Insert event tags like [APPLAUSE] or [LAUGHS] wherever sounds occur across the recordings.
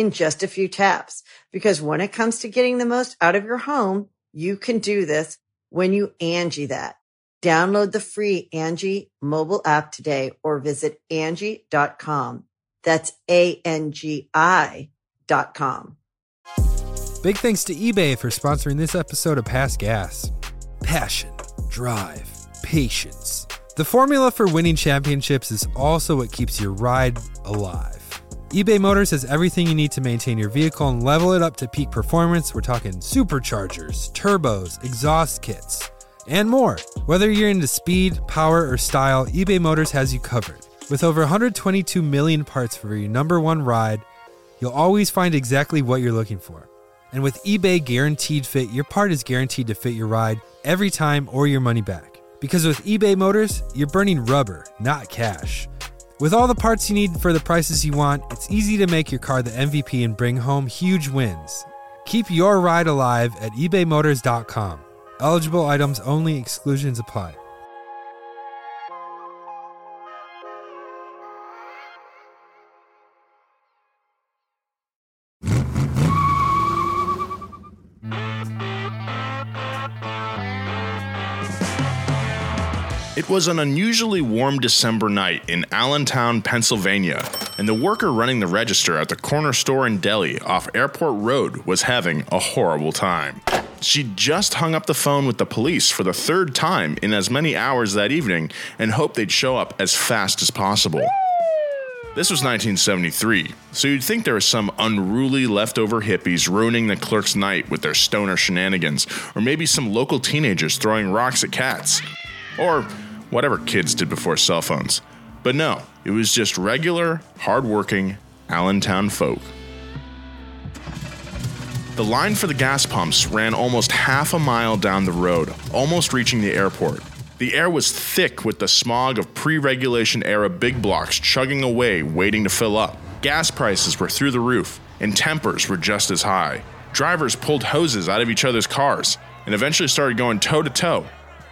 in just a few taps. Because when it comes to getting the most out of your home, you can do this when you Angi that. Download the free Angi mobile app today or visit Angi.com. That's A-N-G-I dot com. Big thanks to eBay for sponsoring this episode of Past Gas. Passion, drive, patience. The formula for winning championships is also what keeps your ride alive eBay Motors has everything you need to maintain your vehicle and level it up to peak performance. We're talking superchargers, turbos, exhaust kits, and more. Whether you're into speed, power, or style, eBay Motors has you covered. With over 122 million parts for your number one ride, you'll always find exactly what you're looking for. And with eBay Guaranteed Fit, your part is guaranteed to fit your ride every time or your money back. Because with eBay Motors, you're burning rubber, not cash. With all the parts you need for the prices you want, it's easy to make your car the MVP and bring home huge wins. Keep your ride alive at ebaymotors.com. Eligible items only, exclusions apply. Was an unusually warm December night in Allentown, Pennsylvania, and the worker running the register at the corner store in deli off Airport Road was having a horrible time. She just hung up the phone with the police for the third time in as many hours that evening and hoped they'd show up as fast as possible. This was 1973, so you'd think there were some unruly leftover hippies ruining the clerk's night with their stoner shenanigans, or maybe some local teenagers throwing rocks at cats. Or whatever kids did before cell phones. But no, it was just regular, hardworking Allentown folk. The line for the gas pumps ran almost half a mile down the road, almost reaching the airport. The air was thick with the smog of pre regulation era big blocks chugging away, waiting to fill up. Gas prices were through the roof, and tempers were just as high. Drivers pulled hoses out of each other's cars and eventually started going toe to toe,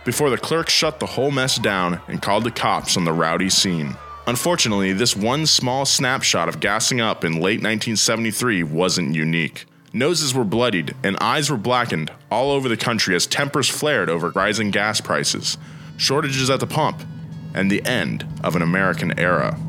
before the clerk shut the whole mess down and called the cops on the rowdy scene. Unfortunately, this one small snapshot of gassing up in late 1973 wasn't unique. Noses were bloodied and eyes were blackened all over the country as tempers flared over rising gas prices, shortages at the pump, and the end of an American era.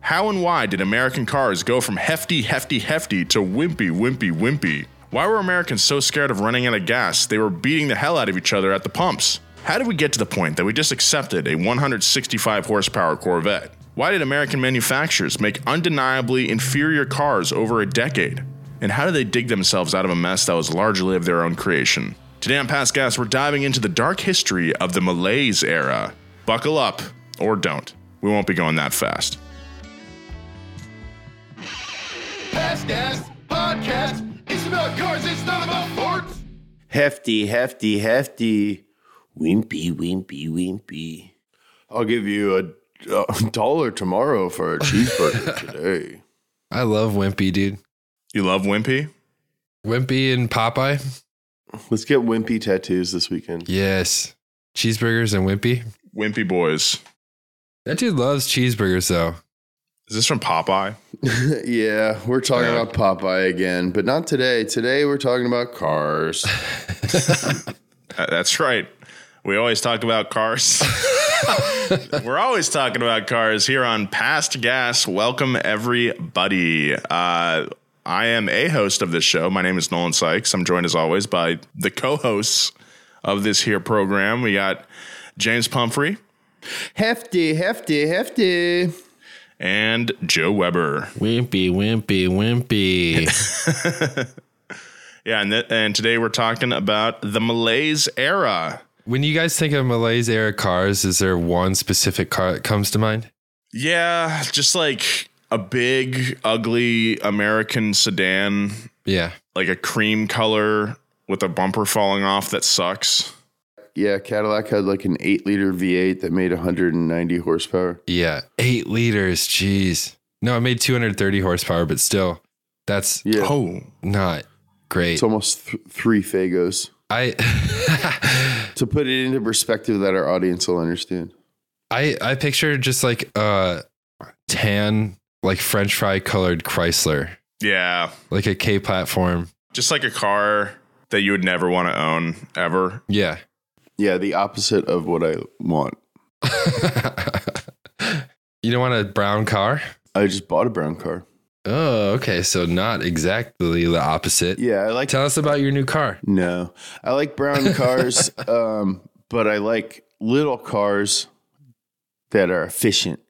How and why did American cars go from hefty, hefty, hefty to wimpy, wimpy, wimpy? Why were Americans so scared of running out of gas they were beating the hell out of each other at the pumps? How did we get to the point that we just accepted a 165 horsepower Corvette? Why did American manufacturers make undeniably inferior cars over a decade? And how did they dig themselves out of a mess that was largely of their own creation? Today on Past Gas, we're diving into the dark history of the malaise era. Buckle up, or don't. We won't be going that fast. Past Gas Podcast about cars, it's not about forts. Hefty, hefty, hefty. Wimpy, wimpy, wimpy. I'll give you a, a dollar tomorrow for a cheeseburger [LAUGHS] today. I love Wimpy, dude. You love Wimpy? Wimpy and Popeye? Let's get Wimpy tattoos this weekend. Yes. Cheeseburgers and Wimpy? Wimpy boys. That dude loves cheeseburgers, though. Is this from Popeye? [LAUGHS] yeah, we're talking yeah. about Popeye again, but not today. Today we're talking about cars. [LAUGHS] [LAUGHS] That's right. We always talk about cars. we're always talking about cars here on Past Gas. Welcome everybody. Uh, I am a host of this show. My name is Nolan Sykes. I'm joined as always by the co-hosts of this here program. We got James Pumphrey Hefty, hefty, hefty. And Joe Weber. Wimpy, wimpy, wimpy. [LAUGHS] Yeah, and th- and today we're talking about the Malaise era. when you guys think of Malaise era cars, is there one specific car that comes to mind? Yeah, just like a big, ugly American sedan, Yeah. like a cream color with a bumper falling off that sucks. Yeah, Cadillac had like an eight liter V8 that made 190 horsepower. Yeah. Eight liters. Jeez. No, it made 230 horsepower, but still, that's Yeah, Oh, not great. it's almost th- three Fagos. I [LAUGHS] To put it into perspective that our audience will understand. I I picture just like a tan, like French fry colored Chrysler, yeah. like a K platform. Just like a car that you would never want to own ever. Yeah. Yeah, the opposite of what I want. [LAUGHS] you don't want a brown car? I just bought a brown car. Oh, okay. So not exactly the opposite. Yeah, I like Tell us about your new car. No, I like brown [LAUGHS] cars, um, but I like little cars that are efficient.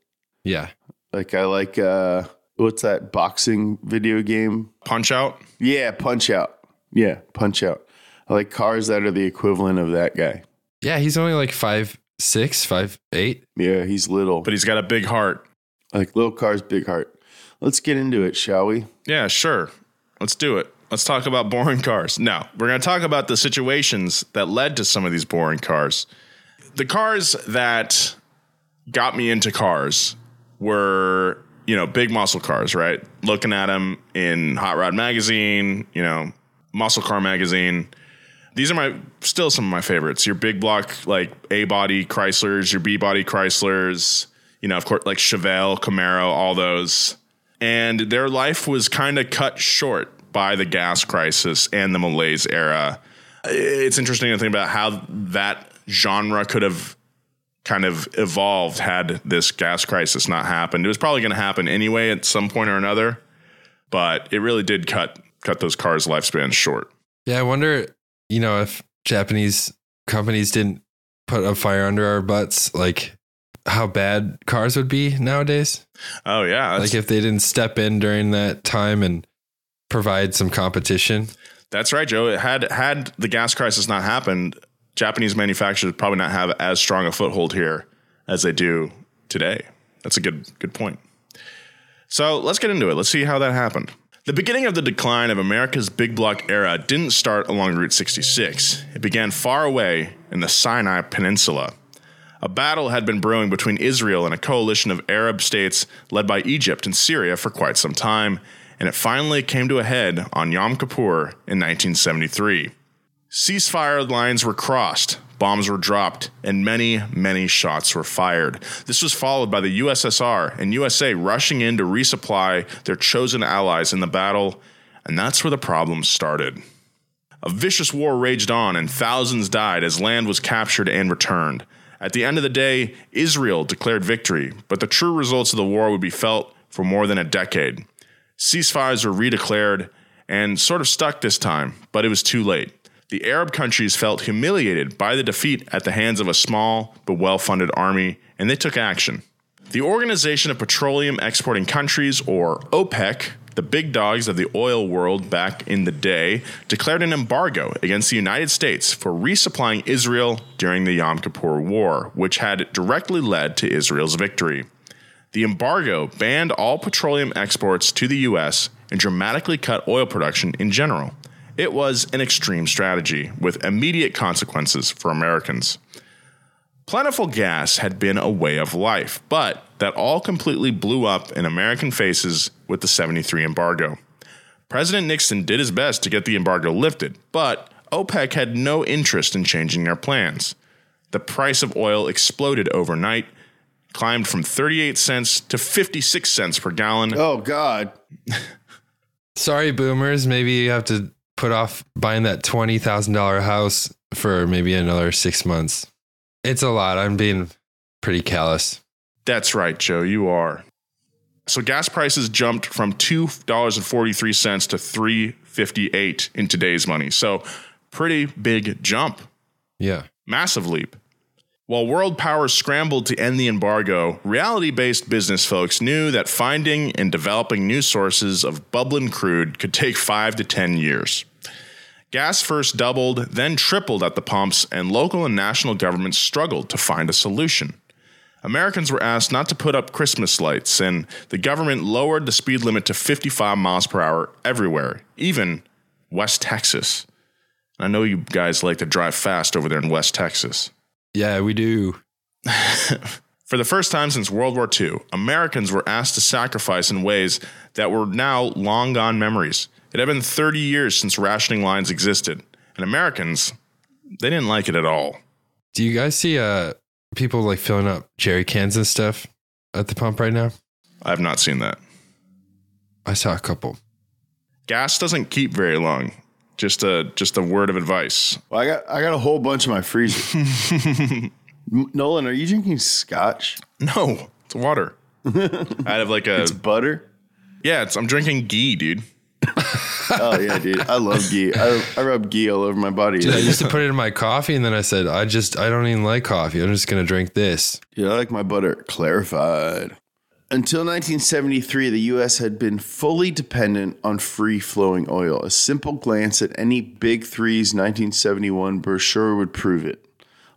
Yeah. Like I like uh, what's that boxing video game? Punch out. Yeah, Punch Out. Yeah, Punch Out. I like cars that are the equivalent of that guy. Yeah, he's only like five six, five eight. Yeah, he's little, But he's got a big heart. like little cars, big heart. Let's get into it, shall we? Yeah, sure. Let's do it. Let's talk about boring cars. Now, we're going to talk about the situations that led to some of these boring cars. The cars that got me into cars were, you know, big muscle cars, right? Looking at them in Hot Rod Magazine, you know, Muscle Car Magazine. These are my still some of my favorites. Your big block like A body Chryslers, your B body Chryslers, you know, of course like Chevelle, Camaro, all those and their life was kind of cut short by the gas crisis and the malaise era. It's interesting to think about how that genre could have kind of evolved had this gas crisis not happened. It was probably going to happen anyway at some point or another, but it really did cut cut those cars' lifespans short. Yeah, I wonder, you know, if Japanese companies didn't put a fire under our butts, like how bad cars would be nowadays. Oh yeah, like if they didn't step in during that time and provide some competition. that's right, Joe. It had had the gas crisis not happened, Japanese manufacturers probably not have as strong a foothold here as they do today. That's a good good point. So let's get into it. Let's see how that happened. The beginning of the decline of America's big block era didn't start along Route 66. It began far away in the Sinai Peninsula. A battle had been brewing between Israel and a coalition of Arab states led by Egypt and Syria for quite some time, and it finally came to a head on Yom Kippur in 1973. Ceasefire lines were crossed, bombs were dropped, and many, many shots were fired. This was followed by the USSR and USA rushing in to resupply their chosen allies in the battle, and that's where the problems started. A vicious war raged on, and thousands died as land was captured and returned. At the end of the day, Israel declared victory, but the true results of the war would be felt for more than a decade. Ceasefires were redeclared and sort of stuck this time, but it was too late. The Arab countries felt humiliated by the defeat at the hands of a small but well funded army, and they took action. The Organization of Petroleum Exporting Countries, or OPEC, the big dogs of the oil world back in the day, declared an embargo against the United States for resupplying Israel during the Yom Kippur War, which had directly led to Israel's victory. The embargo banned all petroleum exports to the U.S. and dramatically cut oil production in general. It was an extreme strategy with immediate consequences for Americans. Plentiful gas had been a way of life, but that all completely blew up in American faces with the 73 embargo. President Nixon did his best to get the embargo lifted, but OPEC had no interest in changing their plans. The price of oil exploded overnight, climbed from 38 cents to 56 cents per gallon. Oh God. [LAUGHS] Sorry, boomers. Maybe you have to put off buying that twenty thousand dollar house for maybe another six months. It's a lot. I'm being pretty callous. That's right, Joe, you are. So gas prices jumped from $2.43 to 3.58 in today's money. So pretty big jump. Yeah. Massive leap. While world powers scrambled to end the embargo, reality based business folks knew that finding and developing new sources of bubbling crude could take five to 10 years. Gas first doubled, then tripled at the pumps, and local and national governments struggled to find a solution. Americans were asked not to put up Christmas lights, and the government lowered the speed limit to 55 miles per hour everywhere, even West Texas. I know you guys like to drive fast over there in West Texas. Yeah, we do. [LAUGHS] For the first time since World War II, Americans were asked to sacrifice in ways that were now long gone memories. It had been 30 years since rationing lines existed, and Americans, they didn't like it at all. Do you guys see uh people like filling up jerry cans and stuff at the pump right now? I have not seen that. I saw a couple. Gas doesn't keep very long. Just a just a word of advice. Well, I got I got a whole bunch in my freezer. M- [LAUGHS] Nolan, are you drinking scotch? No, it's water. [LAUGHS] I have like a It's butter. yeah. It's I'm drinking ghee, dude. Oh yeah, dude. I love ghee. I, I rub ghee all over my body. I used to put it in my coffee and then I said, I just I don't even like coffee. I'm just gonna drink this. Yeah, I like my butter clarified. Until 1973, the U.S. had been fully dependent on free flowing oil. A simple glance at any Big Three's 1971 brochure would prove it.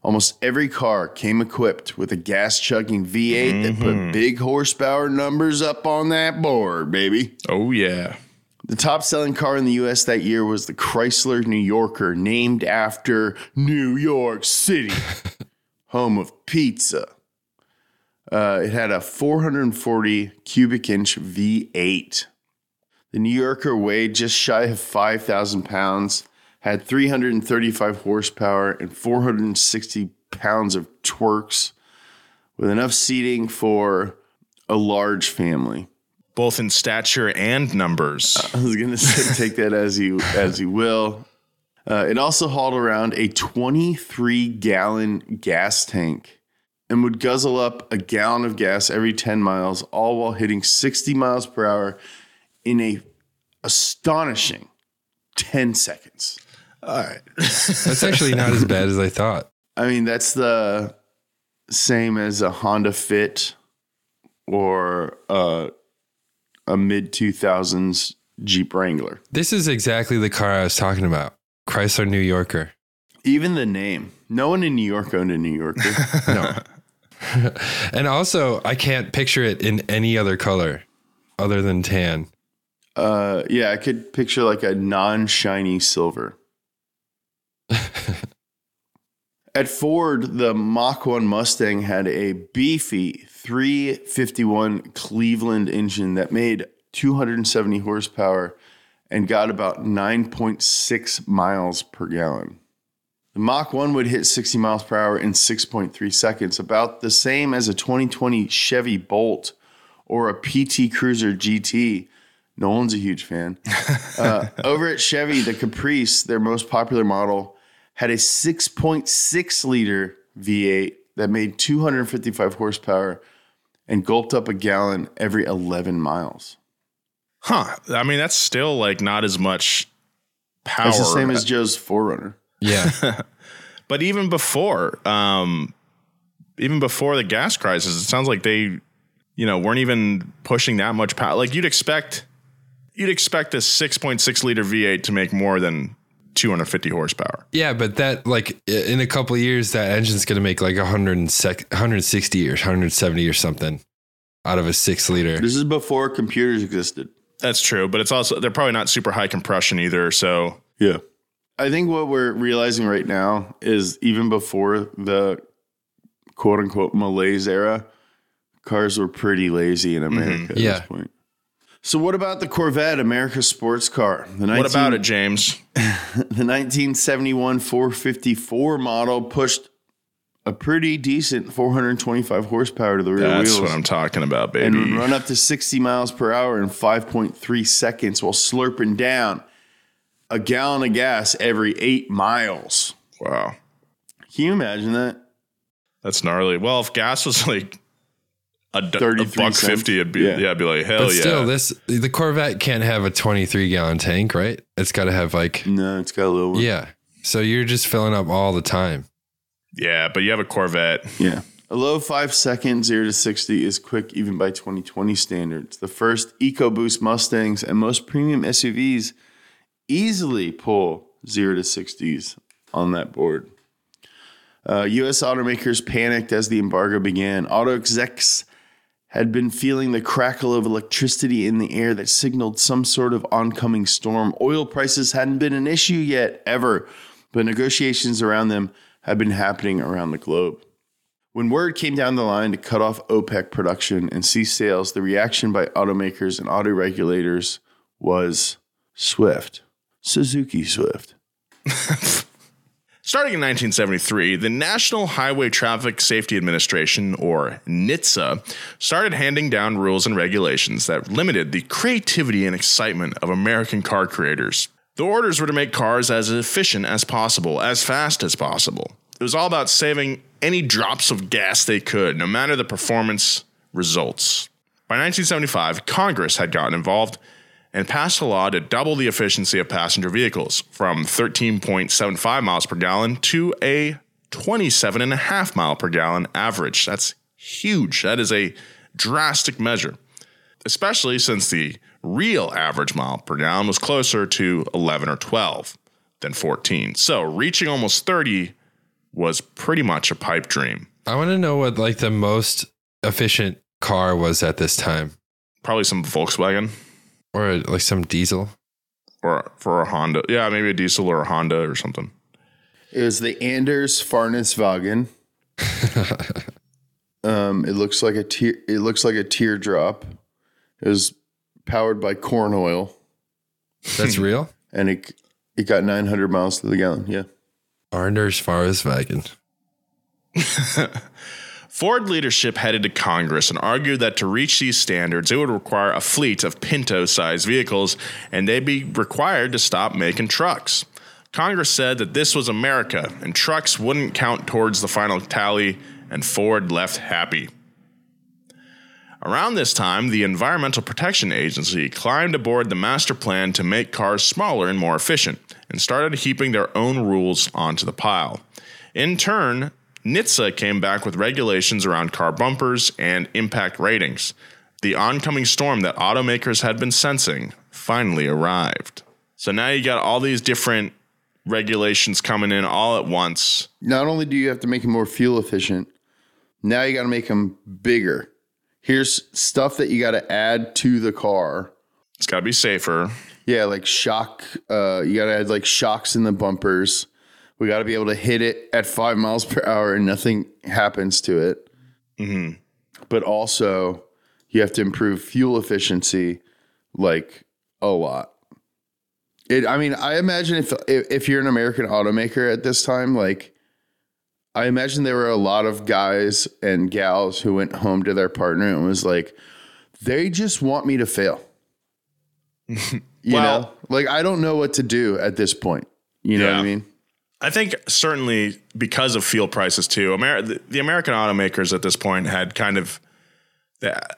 Almost every car came equipped with a gas chugging V8 that put mm-hmm. big horsepower numbers up on that board, baby. Oh yeah. The top selling car in the US that year was the Chrysler New Yorker, named after New York City, [LAUGHS] home of pizza. Uh, it had a 440 cubic inch V8. The New Yorker weighed just shy of 5,000 pounds, had 335 horsepower and 460 pounds of twerks, with enough seating for a large family. Both in stature and numbers. I was gonna say [LAUGHS] take that as you as you will. Uh, it also hauled around a 23 gallon gas tank and would guzzle up a gallon of gas every 10 miles, all while hitting 60 miles per hour in a astonishing 10 seconds. All right. [LAUGHS] That's actually not as bad as I thought. I mean, that's the same as a Honda Fit or uh, a mid 2000s Jeep Wrangler. This is exactly the car I was talking about. Chrysler New Yorker. Even the name. No one in New York owned a New Yorker. [LAUGHS] No. [LAUGHS] and also, I can't picture it in any other color other than tan. uh, yeah, I could picture like a non shiny silver. [LAUGHS] At Ford, the Mach 1 Mustang had a beefy 351 Cleveland engine that made 270 horsepower and got about 9.6 miles per gallon. The Mach 1 would hit 60 miles per hour in 6.3 seconds, about the same as a 2020 Chevy Bolt or a PT Cruiser GT. Nolan's a huge fan. [LAUGHS] Uh, over at Chevy, the Caprice, their most popular model, had a 6.6 liter V8 that made 255 horsepower and gulped up a gallon every 11 miles. Huh. I mean, that's still like not as much power. That's the same as Joe's 4Runner. Yeah. [LAUGHS] But even before, um, even before the gas crisis, it sounds like they, you know, weren't even pushing that much power. Like you'd expect, you'd expect a 6.6 liter V8 to make more than 250 horsepower. yeah, but that, like, in a couple of years, that engine's going to make like 160 160 or 170 or something out of a six liter. This is before computers existed. That's true, but it's also they're probably not super high compression either. So Yeah. I think what we're realizing right now is even before the quote unquote malaise era, cars were pretty lazy in mm-hmm. America at Yeah. this point. So what about the Corvette, America's sports car? The what about it, James? [LAUGHS] The 1971 454 model pushed a pretty decent 425 horsepower to the rear That's wheels what I'm talking about, baby. and run up to 60 miles per hour in 5.3 seconds while slurping down a gallon of gas every eight miles. Wow, Can you imagine that? that's gnarly. Well, if gas was like a, d- a 33 buck cents. fifty, it'd be Yeah. yeah, it'd be like hell But yeah. still, this the Corvette can't have a 23 gallon tank, right? It's got to have like No, it's got a little one. yeah. So you're just filling up all the time. yeah, but you have a Corvette. Yeah. A low five second 0 to 60 is quick even by 2020 standards. The first EcoBoost Mustangs and most premium SUVs easily pull 0 to 60s on that board. Uh, U.S. automakers panicked as the embargo began. Auto execs had been feeling the crackle of electricity in the air that signaled some sort of oncoming storm. Oil prices hadn't been an issue yet, ever, but negotiations around them had been happening around the globe. When word came down the line to cut off OPEC production and cease sales, the reaction by automakers and auto regulators was swift. Suzuki Swift. [LAUGHS] Starting in 1973, the National Highway Traffic Safety Administration, or NHTSA, started handing down rules and regulations that limited the creativity and excitement of American car creators. The orders were to make cars as efficient as possible, as fast as possible. It was all about saving any drops of gas they could, no matter the performance results. By 1975, Congress had gotten involved and passed a law to double the efficiency of passenger vehicles from 13.75 miles per gallon to a 27.5 mile per gallon average. That's huge. That is a drastic measure, especially since the real average mile per gallon was closer to 11 or 12 than 14. So reaching almost 30 was pretty much a pipe dream. I want to know what like the most efficient car was at this time, Probably some Volkswagen or like some diesel. or for a Honda. Yeah, maybe a diesel or a Honda or something. It was the Anders Farneswagen. [LAUGHS] um, it looks like a tear. It looks like a teardrop. It was powered by corn oil, That's real. [LAUGHS] and it it got 900 miles to the gallon. Yeah, Anders Volkswagen. [LAUGHS] Ford leadership headed to Congress and argued that to reach these standards, it would require a fleet of Pinto sized vehicles and they'd be required to stop making trucks. Congress said that this was America and trucks wouldn't count towards the final tally, and Ford left happy. Around this time, the Environmental Protection Agency climbed aboard the master plan to make cars smaller and more efficient and started heaping their own rules onto the pile. In turn, NHTSA came back with regulations around car bumpers and impact ratings. The oncoming storm that automakers had been sensing finally arrived. So now you got all these different regulations coming in all at once. not only do you have to make them more fuel efficient, now you got to make them bigger. Here's stuff that you got to add to the car. It's got to be safer. Yeah, like shock. Uh, you got to add like shocks in the bumpers. We got to be able to hit it at five miles per hour and nothing happens to it. Mm-hmm. But also, you have to improve fuel efficiency like a lot. It. I mean, I imagine if if, you're an American automaker at this time, like. I imagine there were a lot of guys and gals who went home to their partner and was like, they just want me to fail. [LAUGHS] You Well- know, like I don't know what to do at this point. You know what I mean? I think certainly because of fuel prices too, Amer- the, the American automakers at this point had kind of,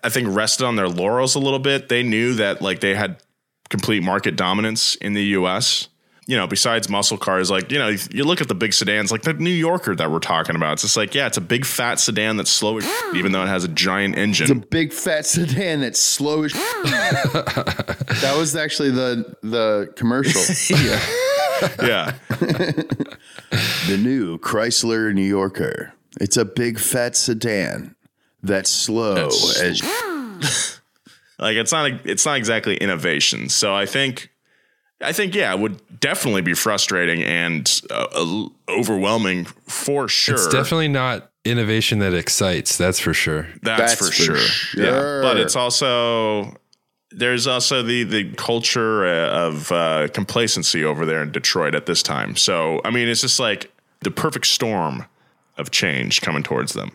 I think, rested on their laurels a little bit. They knew that like they had complete market dominance in the U.S. You know, besides muscle cars, like you know, you- you look at the big sedans, like the New Yorker that we're talking about. It's just like, yeah, it's a big fat sedan that's slow, as even though it has a giant engine. It's a big fat sedan that's slow as. [LAUGHS] that was actually the the commercial. [LAUGHS] yeah, the new Chrysler New Yorker. It's a big fat sedan that's slow That's- as. [LAUGHS] like it's not it's not exactly innovation. So I think I think yeah, it would definitely be frustrating and uh, uh, overwhelming for sure. It's definitely not innovation that excites. That's for sure. That's, That's for, for sure. sure. Yeah, but it's also there's also the the culture uh, of uh, complacency over there in Detroit at this time. So I mean, it's just like the perfect storm of change coming towards them.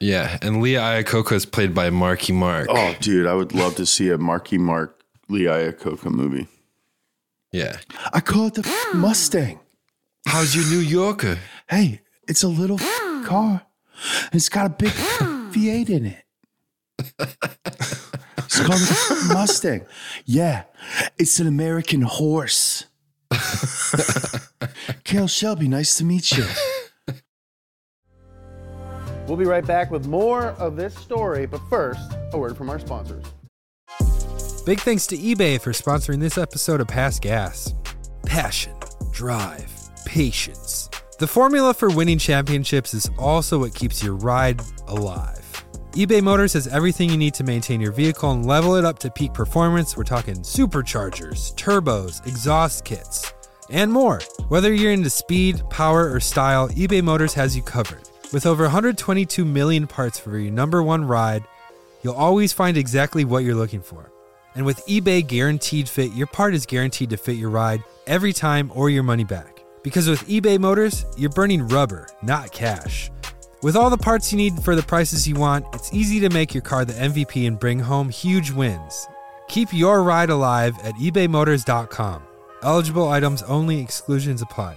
Yeah, and Lee Iacocca is played by Marky Mark. Oh, dude, I would love to see a Marky Mark Lee Iacocca movie. Yeah. I call it the f- Mustang. How's your New Yorker? Hey, it's a little f- car. It's got a big f- V8 in it. [LAUGHS] It's called a Mustang. Yeah, it's an American horse. Carroll Shelby, nice to meet you. We'll be right back with more of this story, but first, a word from our sponsors. Big thanks to eBay for sponsoring this episode of Past Gas. Passion, drive, patience. The formula for winning championships is also what keeps your ride alive. eBay Motors has everything you need to maintain your vehicle and level it up to peak performance. We're talking superchargers, turbos, exhaust kits, and more. Whether you're into speed, power, or style, eBay Motors has you covered. With over 122 million parts for your number one ride, you'll always find exactly what you're looking for. And with eBay Guaranteed Fit, your part is guaranteed to fit your ride every time or your money back. Because with eBay Motors, you're burning rubber, not cash. With all the parts you need for the prices you want, it's easy to make your car the MVP and bring home huge wins. Keep your ride alive at ebaymotors.com. Eligible items only, exclusions apply.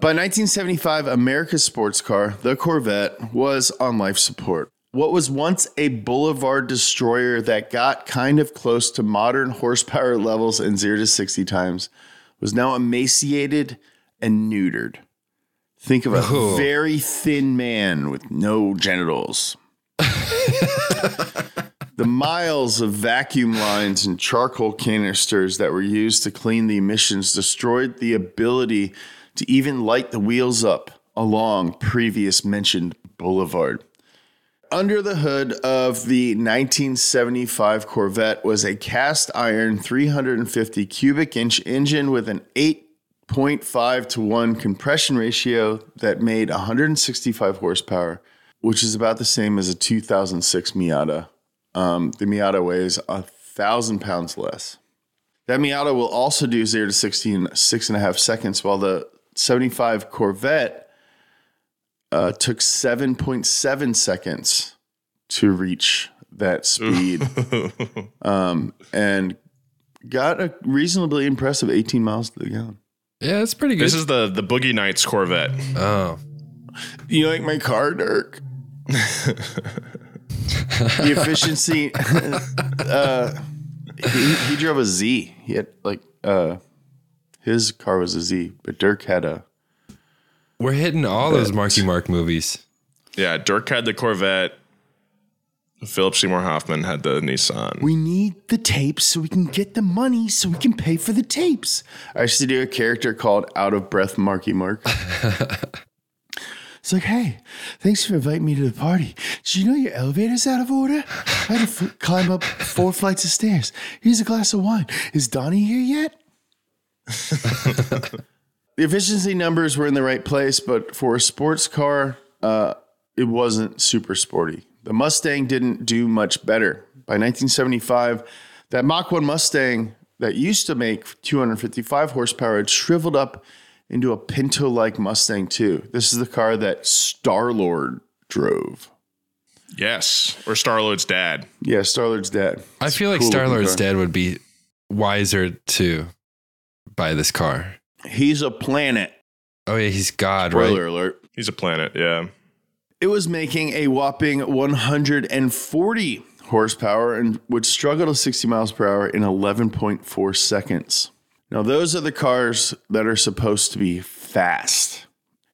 By 1975, America's sports car, the Corvette, was on life support. What was once a boulevard destroyer that got kind of close to modern horsepower [LAUGHS] levels in 0 to 60 times was now emaciated and neutered. Think of a Oh. very thin man with no genitals. [LAUGHS] the miles of vacuum lines and charcoal canisters that were used to clean the emissions destroyed the ability to even light the wheels up along previous mentioned boulevard. Under the hood of the 1975 Corvette was a cast iron 350 cubic inch engine with an 8.5 to 1 compression ratio that made 165 horsepower, which is about the same as a 2006 Miata. Um, the Miata weighs a thousand pounds less. That Miata will also do 0 to 60 in six and a half seconds, while the 75 Corvette uh, took 7.7 seconds to reach that speed [LAUGHS] um, and got a reasonably impressive 18 miles to the gallon. Yeah, that's pretty good. This is the the Boogie Nights Corvette. oh. You like my car, Dirk? [LAUGHS] the efficiency. [LAUGHS] uh, he, he drove a Z. He had like uh, his car was a Z, but Dirk had a We're hitting all those Marky Mark movies. Yeah, Dirk had the Corvette. Philip Seymour Hoffman had the Nissan. We need the tapes so we can get the money so we can pay for the tapes. I used to do a character called Out of Breath Marky Mark. [LAUGHS] it's like, hey, thanks for inviting me to the party. Did you know your elevator's out of order? I had to f- climb up four flights of stairs. Here's a glass of wine. Is Donnie here yet? [LAUGHS] the efficiency numbers were in the right place, but for a sports car, uh, it wasn't super sporty. The Mustang didn't do much better. By 1975, that Mach 1 Mustang that used to make 255 horsepower had shriveled up into a Pinto like Mustang 2. This is the car that Star Lord drove. Yes, or Star Lord's dad. Yeah, Star Lord's dad. I feel like Cool Star Lord's dad would be wiser to buy this car. He's a planet. Oh yeah, he's God, Spoiler right? alert. He's a planet. Yeah. It was making a whopping 140 horsepower and would struggle to 60 miles per hour in 11.4 seconds. Now, those are the cars that are supposed to be fast.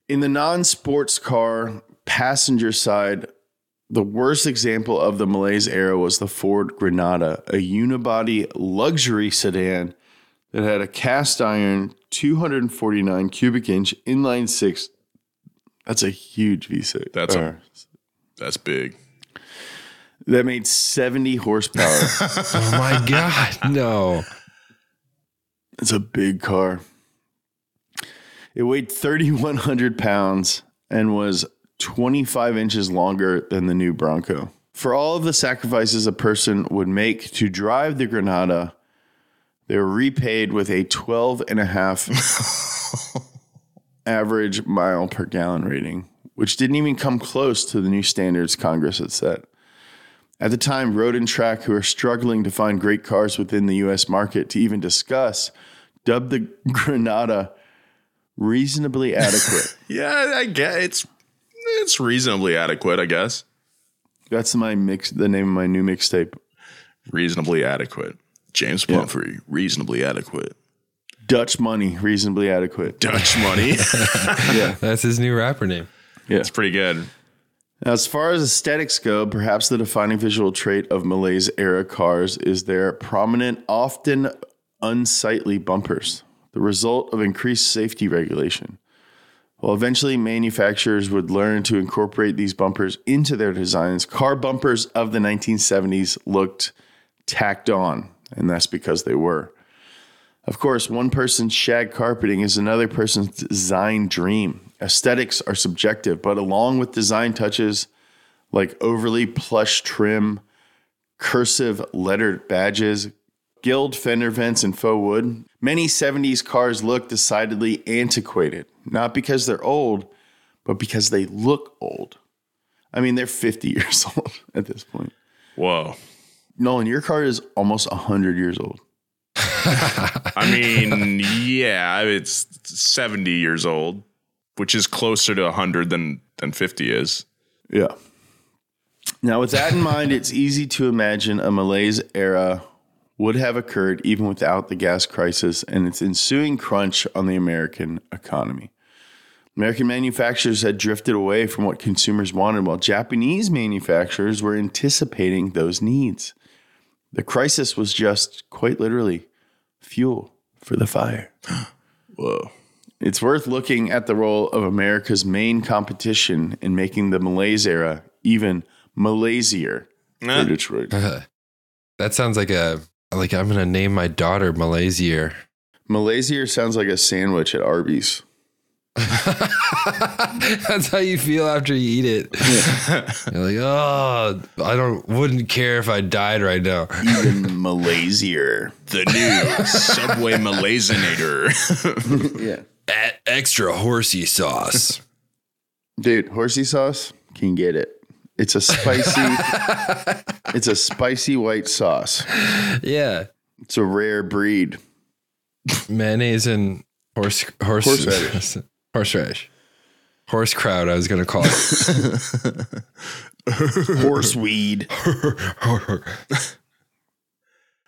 In the non sports car passenger side, the worst example of the malaise era was the Ford Granada, a unibody luxury sedan that had a cast iron 249 cubic inch inline six. That's a huge V6. That's a- That's big. that made 70 horsepower. [LAUGHS] Oh my God, no. It's a big car. It weighed 3,100 pounds and was 25 inches longer than the new Bronco. For all of the sacrifices a person would make to drive the Granada, they were repaid with a 12 and a half [LAUGHS] average mile per gallon rating, which didn't even come close to the new standards Congress had set. At the time, Road and Track, who are struggling to find great cars within the US market to even discuss, dubbed the [LAUGHS] Granada reasonably adequate. [LAUGHS] Yeah, I get it's it's reasonably adequate, I guess. That's my mix, the name of my new mixtape. Reasonably adequate. James Pumphrey, reasonably adequate. Dutch money, reasonably adequate. Dutch [LAUGHS] money. Yeah. [LAUGHS] That's his new rapper name. Yeah. it's pretty good. Now, as far as aesthetics go, perhaps the defining visual trait of Malaise era cars is their prominent, often unsightly bumpers, the result of increased safety regulation. While eventually manufacturers would learn to incorporate these bumpers into their designs, car bumpers of the 1970s looked tacked on, and that's because they were. Of course, one person's shag carpeting is another person's design dream. Aesthetics are subjective, but along with design touches like overly plush trim, cursive lettered badges, gilt fender vents, and faux wood, many 70s cars look decidedly antiquated, not because they're old, but because they look old. I mean, they're 50 [LAUGHS] years old at this point. Whoa. Nolan, your car is almost 100 years old. [LAUGHS] I mean, yeah, it's 70 years old, which is closer to 100 than than 50 is. Yeah. Now, with that in mind, it's easy to imagine a malaise era would have occurred even without the gas crisis and its ensuing crunch on the American economy. American manufacturers had drifted away from what consumers wanted, while Japanese manufacturers were anticipating those needs. The crisis was just quite literally fuel for the fire. [GASPS] Whoa. It's worth looking at the role of America's main competition in making the Malaise era even Malaysier Nah. for Detroit. [LAUGHS] That sounds like a like I'm gonna name my daughter Malaysier. Malaysier sounds like a sandwich at Arby's. [LAUGHS] That's how you feel after you eat it. You're like, oh, I don't wouldn't care if I died right now. Even Malaysier. The new Subway Malayzinator. [LAUGHS] Yeah. E- extra horsey sauce. Dude, horsey sauce, can get it. It's a spicy [LAUGHS] it's a spicy white sauce. yeah, It's a rare breed. mayonnaise and horse horse Horseradish. Horseradish. Horse crowd, I was gonna call it. [LAUGHS] Horseweed. [LAUGHS]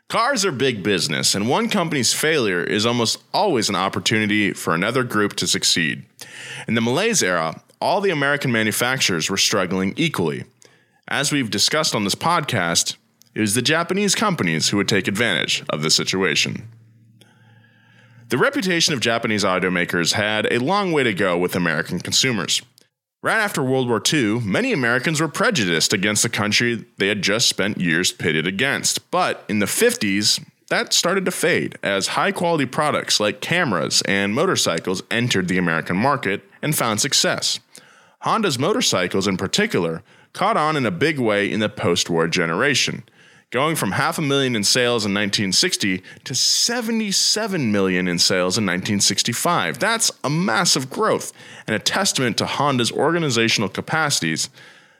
Cars are big business, and one company's failure is almost always an opportunity for another group to succeed. In the Malaise era, all the American manufacturers were struggling equally. As we've discussed on this podcast, it was the Japanese companies who would take advantage of the situation. The reputation of Japanese automakers had a long way to go with American consumers. Right after World War II, many Americans were prejudiced against the country they had just spent years pitted against. But in the 50s, that started to fade as high quality products like cameras and motorcycles entered the American market and found success. Honda's motorcycles, in particular, caught on in a big way in the post war generation, going from half a million in sales in 1960 to 77 million in sales in 1965. That's a massive growth and a testament to Honda's organizational capacities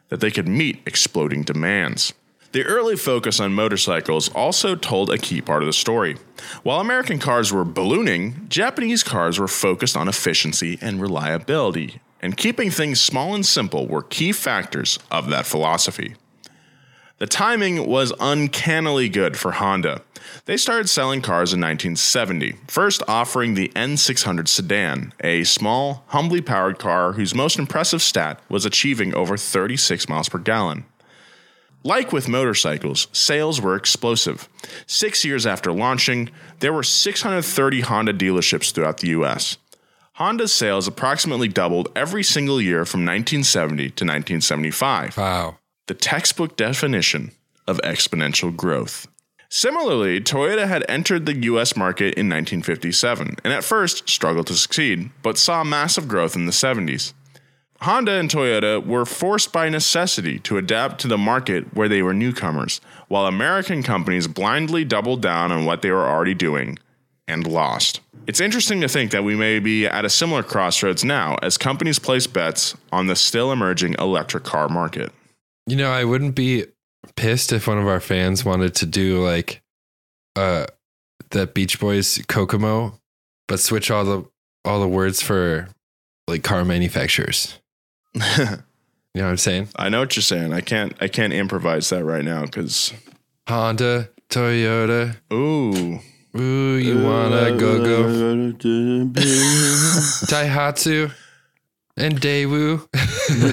that they could meet exploding demands. The early focus on motorcycles also told a key part of the story. While American cars were ballooning, Japanese cars were focused on efficiency and reliability, and keeping things small and simple were key factors of that philosophy. The timing was uncannily good for Honda. They started selling cars in 1970, first offering the N600 sedan, a small, humbly powered car whose most impressive stat was achieving over 36 miles per gallon. Like with motorcycles, sales were explosive. Six years after launching, there were 630 Honda dealerships throughout the US. Honda's sales approximately doubled every single year from 1970 to 1975 Wow. The textbook definition of exponential growth. Similarly, Toyota had entered the US market in 1957 and at first struggled to succeed, but saw massive growth in the 70s. Honda and Toyota were forced by necessity to adapt to the market where they were newcomers, while American companies blindly doubled down on what they were already doing and lost. It's interesting to think that we may be at a similar crossroads now as companies place bets on the still emerging electric car market. You know, I wouldn't be pissed if one of our fans wanted to do like uh the Beach Boys Kokomo, but switch all the all the words for like car manufacturers. [LAUGHS] you know what I'm saying? I know what you're saying. I can't I can't improvise that right now cuz Honda, Toyota. ooh, Ooh, you wanna go go [LAUGHS] Daihatsu and Daewoo.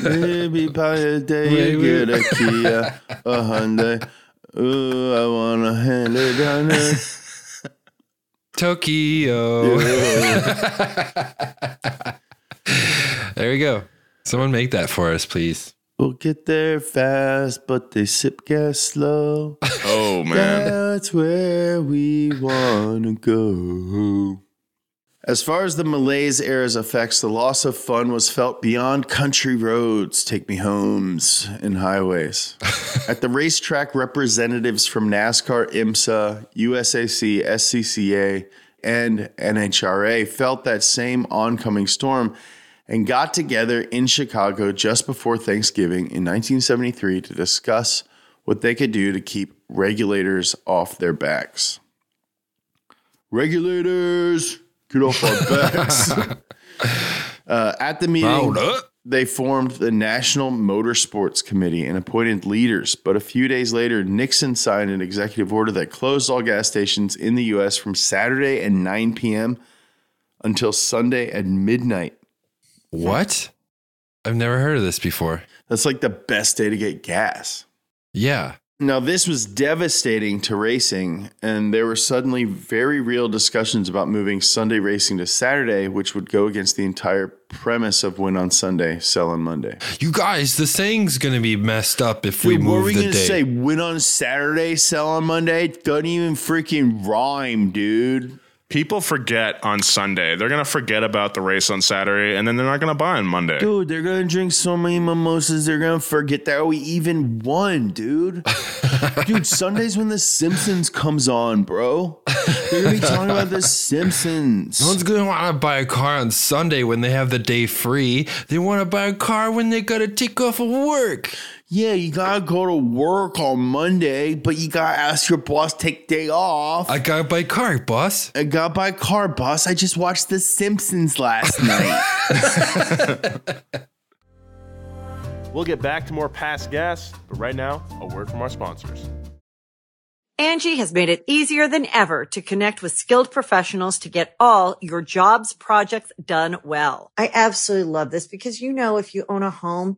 Maybe by a day you get a Kia, a Hyundai. Ooh, I wanna hand it down there. Tokyo. there we go. Someone make that for us, please. We'll get there fast, but they sip gas slow. oh man. That's where we wanna go. As far as the malaise era's effects, the loss of fun was felt beyond country roads, take me homes, and highways. [LAUGHS] At the racetrack, representatives from NASCAR, IMSA, USAC, SCCA, and NHRA felt that same oncoming storm and got together in Chicago just before Thanksgiving in 1973 to discuss what they could do to keep regulators off their backs. Regulators, get off our backs. uh, at the meeting, they formed the National Motorsports Committee and appointed leaders. But a few days later, Nixon signed an executive order that closed all gas stations in the U.S. from Saturday at 9 p.m. until Sunday at midnight. What? I've never heard of this before. That's like the best day to get gas. Yeah. Now, this was devastating to racing, and there were suddenly very real discussions about moving Sunday racing to Saturday, which would go against the entire premise of win on Sunday, sell on Monday. You guys, the saying's gonna be messed up if we Dude, what move were we the gonna day. say? Win on Saturday, sell on Monday? Doesn't even freaking rhyme, dude. People forget on Sunday. They're going to forget about the race on Saturday and then they're not going to buy on Monday. Dude, they're gonna drink so many mimosas, they're gonna forget that we even won, dude. [LAUGHS] dude, Sunday's when The Simpsons comes on, bro. They're gonna be talking about The Simpsons. no one's gonna want to buy a car on Sunday when they have the day free. They want to buy a car when they gotta take off of work. Yeah, you gotta go to work on Monday, but you gotta ask your boss take day off. I gotta buy a car, boss. I gotta by car, boss. I just watched The Simpsons last [LAUGHS] night. We'll get back to more past gas, but right now, a word from our sponsors. Angi has made it easier than ever to connect with skilled professionals to get all your jobs projects done well. I absolutely love this because, you know, if you own a home,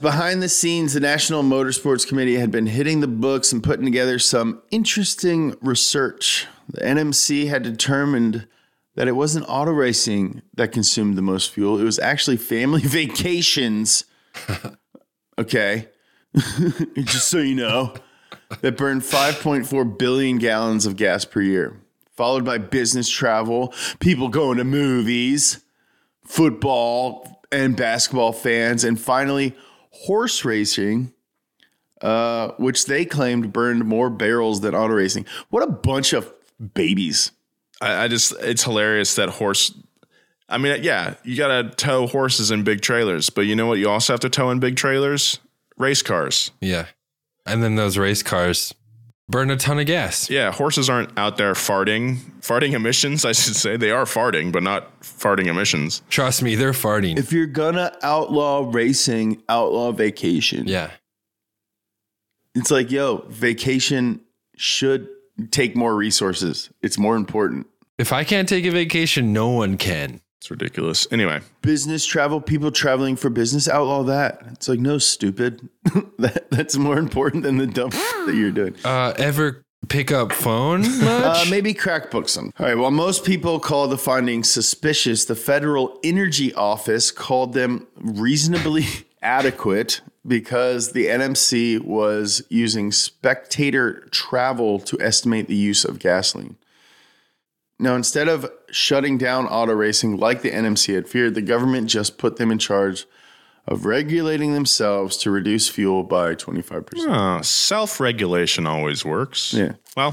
Behind the scenes, the National Motorsports Committee had been hitting the books and putting together some interesting research. The NMC had determined that it wasn't auto racing that consumed the most fuel, it was actually family [LAUGHS] vacations. okay. [LAUGHS] Just so you know, that burned 5.4 billion gallons of gas per year, followed by business travel, people going to movies, football and basketball fans, and finally, horse racing, uh, which they claimed burned more barrels than auto racing. What a bunch of babies. I, I just it's hilarious that horse. I mean, yeah, you gotta tow horses in big trailers, but you know what? You also have to tow in big trailers, race cars. Yeah. And then those race cars burn a ton of gas. Yeah, horses aren't out there farting, farting emissions. [LAUGHS] I should say they are farting, but not farting emissions. Trust me, they're farting. If you're gonna outlaw racing, outlaw vacation. yeah. It's like, yo, vacation should take more resources. It's more important. If I can't take a vacation, no one can. It's ridiculous. Anyway, Business travel, people traveling for business, outlaw that. It's like, no, stupid. [LAUGHS] that, that's more important than the dumb that you're doing. Uh, ever pick up phone Uh, maybe crack book some. All right. While most people call the findings suspicious, the Federal Energy Office called them reasonably [LAUGHS] adequate because the NMC was using spectator travel to estimate the use of gasoline. Now, instead of shutting down auto racing like the NMC had feared, the government just put them in charge of regulating themselves to reduce fuel by 25%. uh, self regulation always works. Yeah. Well,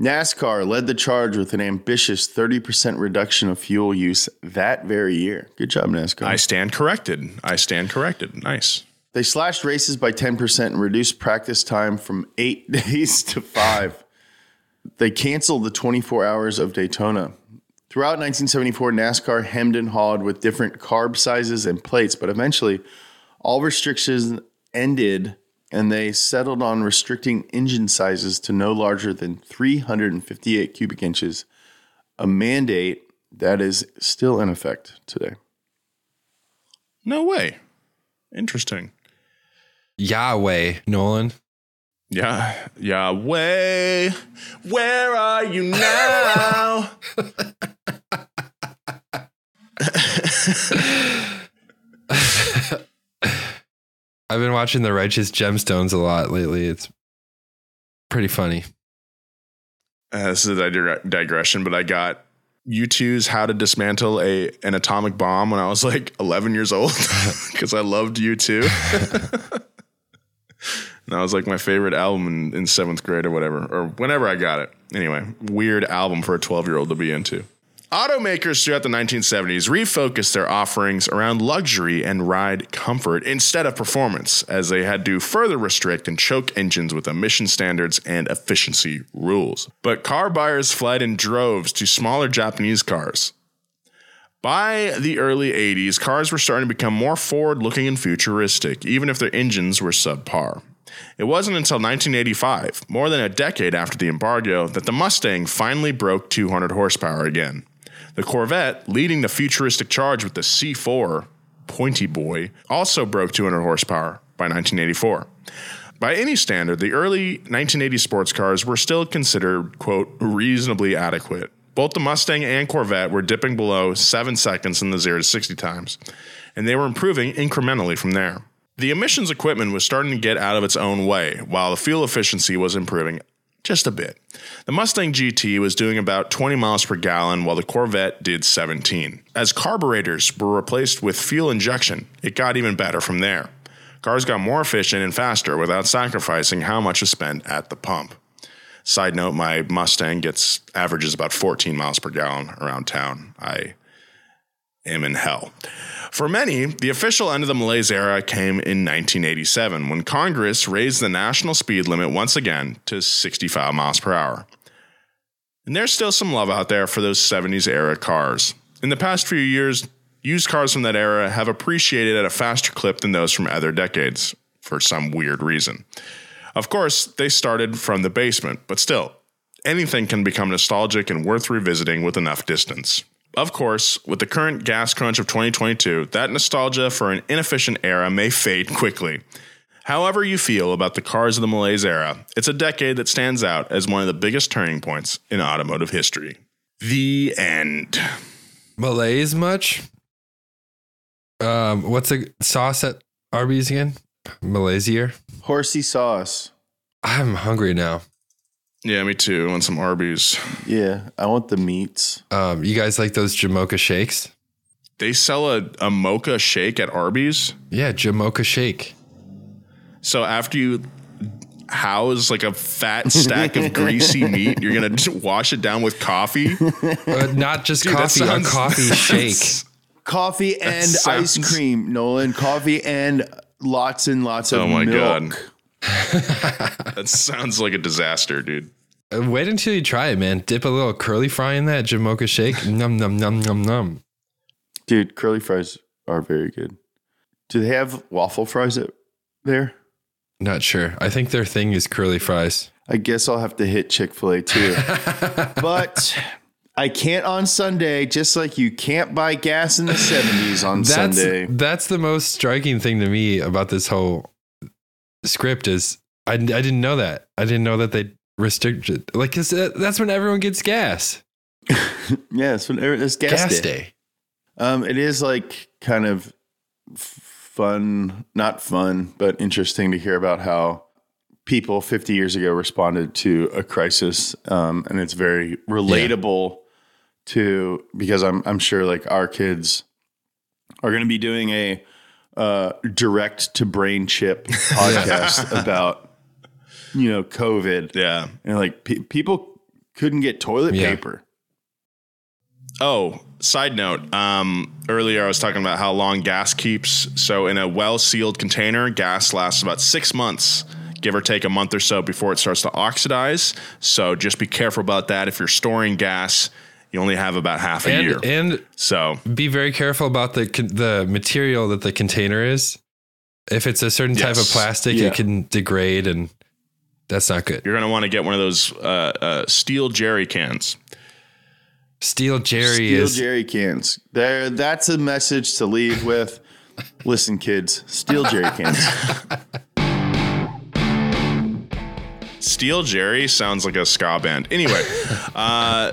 NASCAR led the charge with an ambitious 30% reduction of fuel use that very year. Good job, NASCAR. I stand corrected. I stand corrected. Nice. They slashed races by 10% and reduced practice time from eight [LAUGHS] days to five. They canceled the 24 hours of Daytona. Throughout 1974, NASCAR hemmed and hawed with different carb sizes and plates, but eventually all restrictions ended and they settled on restricting engine sizes to no larger than 358 cubic inches, a mandate that is still in effect today. No way. Interesting. Yahweh, Nolan. Yeah. Yahweh, where are you now? [LAUGHS] I've been watching The Righteous Gemstones a lot lately. It's pretty funny. Uh, this is a digre- digression, but I got U2's How to Dismantle a an Atomic Bomb when I was like 11 years old [LAUGHS] because I loved U2. [LAUGHS] and that was like my favorite album in, in seventh grade or whatever, or whenever I got it. Anyway, weird album for a 12 year old to be into. Automakers throughout the 1970s refocused their offerings around luxury and ride comfort instead of performance, as they had to further restrict and choke engines with emission standards and efficiency rules. But car buyers fled in droves to smaller Japanese cars. By the early 80s, cars were starting to become more forward looking and futuristic, even if their engines were subpar. It wasn't until 1985, more than a decade after the embargo, that the Mustang finally broke 200 horsepower again. The Corvette, leading the futuristic charge with the C4, Pointy Boy, also broke 200 horsepower by 1984. By any standard, the early 1980 sports cars were still considered, quote, reasonably adequate. Both the Mustang and Corvette were dipping below 7 seconds in the 0 to 60 times, and they were improving incrementally from there. The emissions equipment was starting to get out of its own way, while the fuel efficiency was improving just a bit. The Mustang GT was doing about 20 miles per gallon, while the Corvette did 17. As carburetors were replaced with fuel injection, it got even better from there. Cars got more efficient and faster without sacrificing how much is spent at the pump. Side note, my Mustang gets averages about 14 miles per gallon around town. I am in hell. For many, the official end of the malaise era came in 1987 when Congress raised the national speed limit once again to 65 miles per hour. And there's still some love out there for those 70s era cars. In the past few years, used cars from that era have appreciated at a faster clip than those from other decades for some weird reason. Of course, they started from the basement, but still, anything can become nostalgic and worth revisiting with enough distance. Of course, with the current gas crunch of 2022, that nostalgia for an inefficient era may fade quickly. However, you feel about the cars of the malaise era, it's a decade that stands out as one of the biggest turning points in automotive history. The end. Malaise much? Um, what's the sauce at Arby's again? Malaysia. Horsey sauce. I'm hungry now. Yeah, me too. I want some Arby's. Yeah, I want the meats. Um, you guys like those Jamocha shakes? They sell a, a mocha shake at Arby's. Yeah, Jamocha shake. So after you house like a fat stack of greasy [LAUGHS] meat, you're gonna wash it down with coffee. [LAUGHS] Uh, not just Dude, coffee, sounds- a coffee [LAUGHS] shake. Coffee and sounds- ice cream, Nolan. Coffee and lots and lots of Oh my milk. God. That sounds like a disaster, dude. Uh, Wait until you try it, man. Dip a little curly fry in that Jamocha shake. [LAUGHS] num num num num num. Dude, curly fries are very good. Do they have waffle fries at, there? Not sure. I think their thing is curly fries. I guess I'll have to hit Chick fil A too. [LAUGHS] but I can't on Sunday, just like you can't buy gas in the 70s on That's Sunday. that's the most striking thing to me about this whole script is I, I didn't know that. I didn't know that they restricted like 'cause that- that's when everyone gets gas. [LAUGHS] Yeah, it's, when, it's gas, Gas, day. day. Um, it is like kind of fun, not fun, but interesting to hear about how people 50 years ago responded to a crisis. Um, and it's very relatable to because I'm I'm sure like our kids are going to be doing a uh, direct to brain chip [LAUGHS] podcast about you know COVID Yeah. and like pe- people couldn't get toilet Yeah. paper. Oh, side note. Um, earlier I was talking about how long gas keeps. So in a well sealed container, gas lasts about six months, give or take a month or so before it starts to oxidize. So just be careful about that. If you're storing gas, you only have about half a year. And and so be very careful about the the material that the container is. If it's a certain type of plastic, Yeah. it can degrade, and that's not good. you're going to want to get one of those uh, uh, steel jerry cans. Steel Jerry is Steel is jerry cans. There, that's a message to leave with. [LAUGHS] Listen, kids, steel jerry cans. [LAUGHS] Steel Jerry sounds like a ska band. Anyway, [LAUGHS] uh,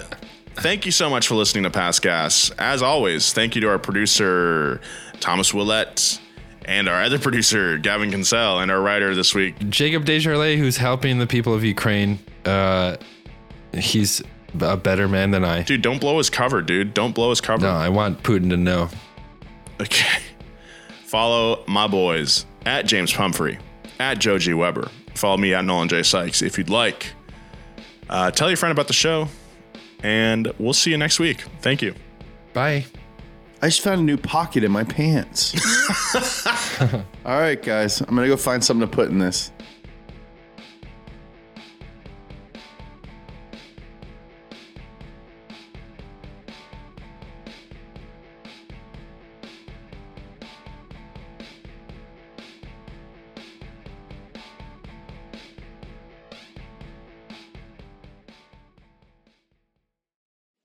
thank you so much for listening to Past Gas. As always, thank you to our producer, Thomas Willett, and our other [LAUGHS] producer, Gavin Kinsell, and our writer this week, Jacob Desjardins, who's helping the people of Ukraine. Uh, he's a better man than I. Dude, don't blow his cover, dude. Don't blow his cover. No, I want Putin to know. Okay. Follow my boys at James Pumphrey, at Joe G. Weber. Follow me at Nolan J. Sykes if you'd like. Uh, tell your friend about the show, and we'll see you next week. Thank you. Bye. I just found a new pocket in my pants. [LAUGHS] [LAUGHS] All right, guys, I'm gonna go find something to put in this.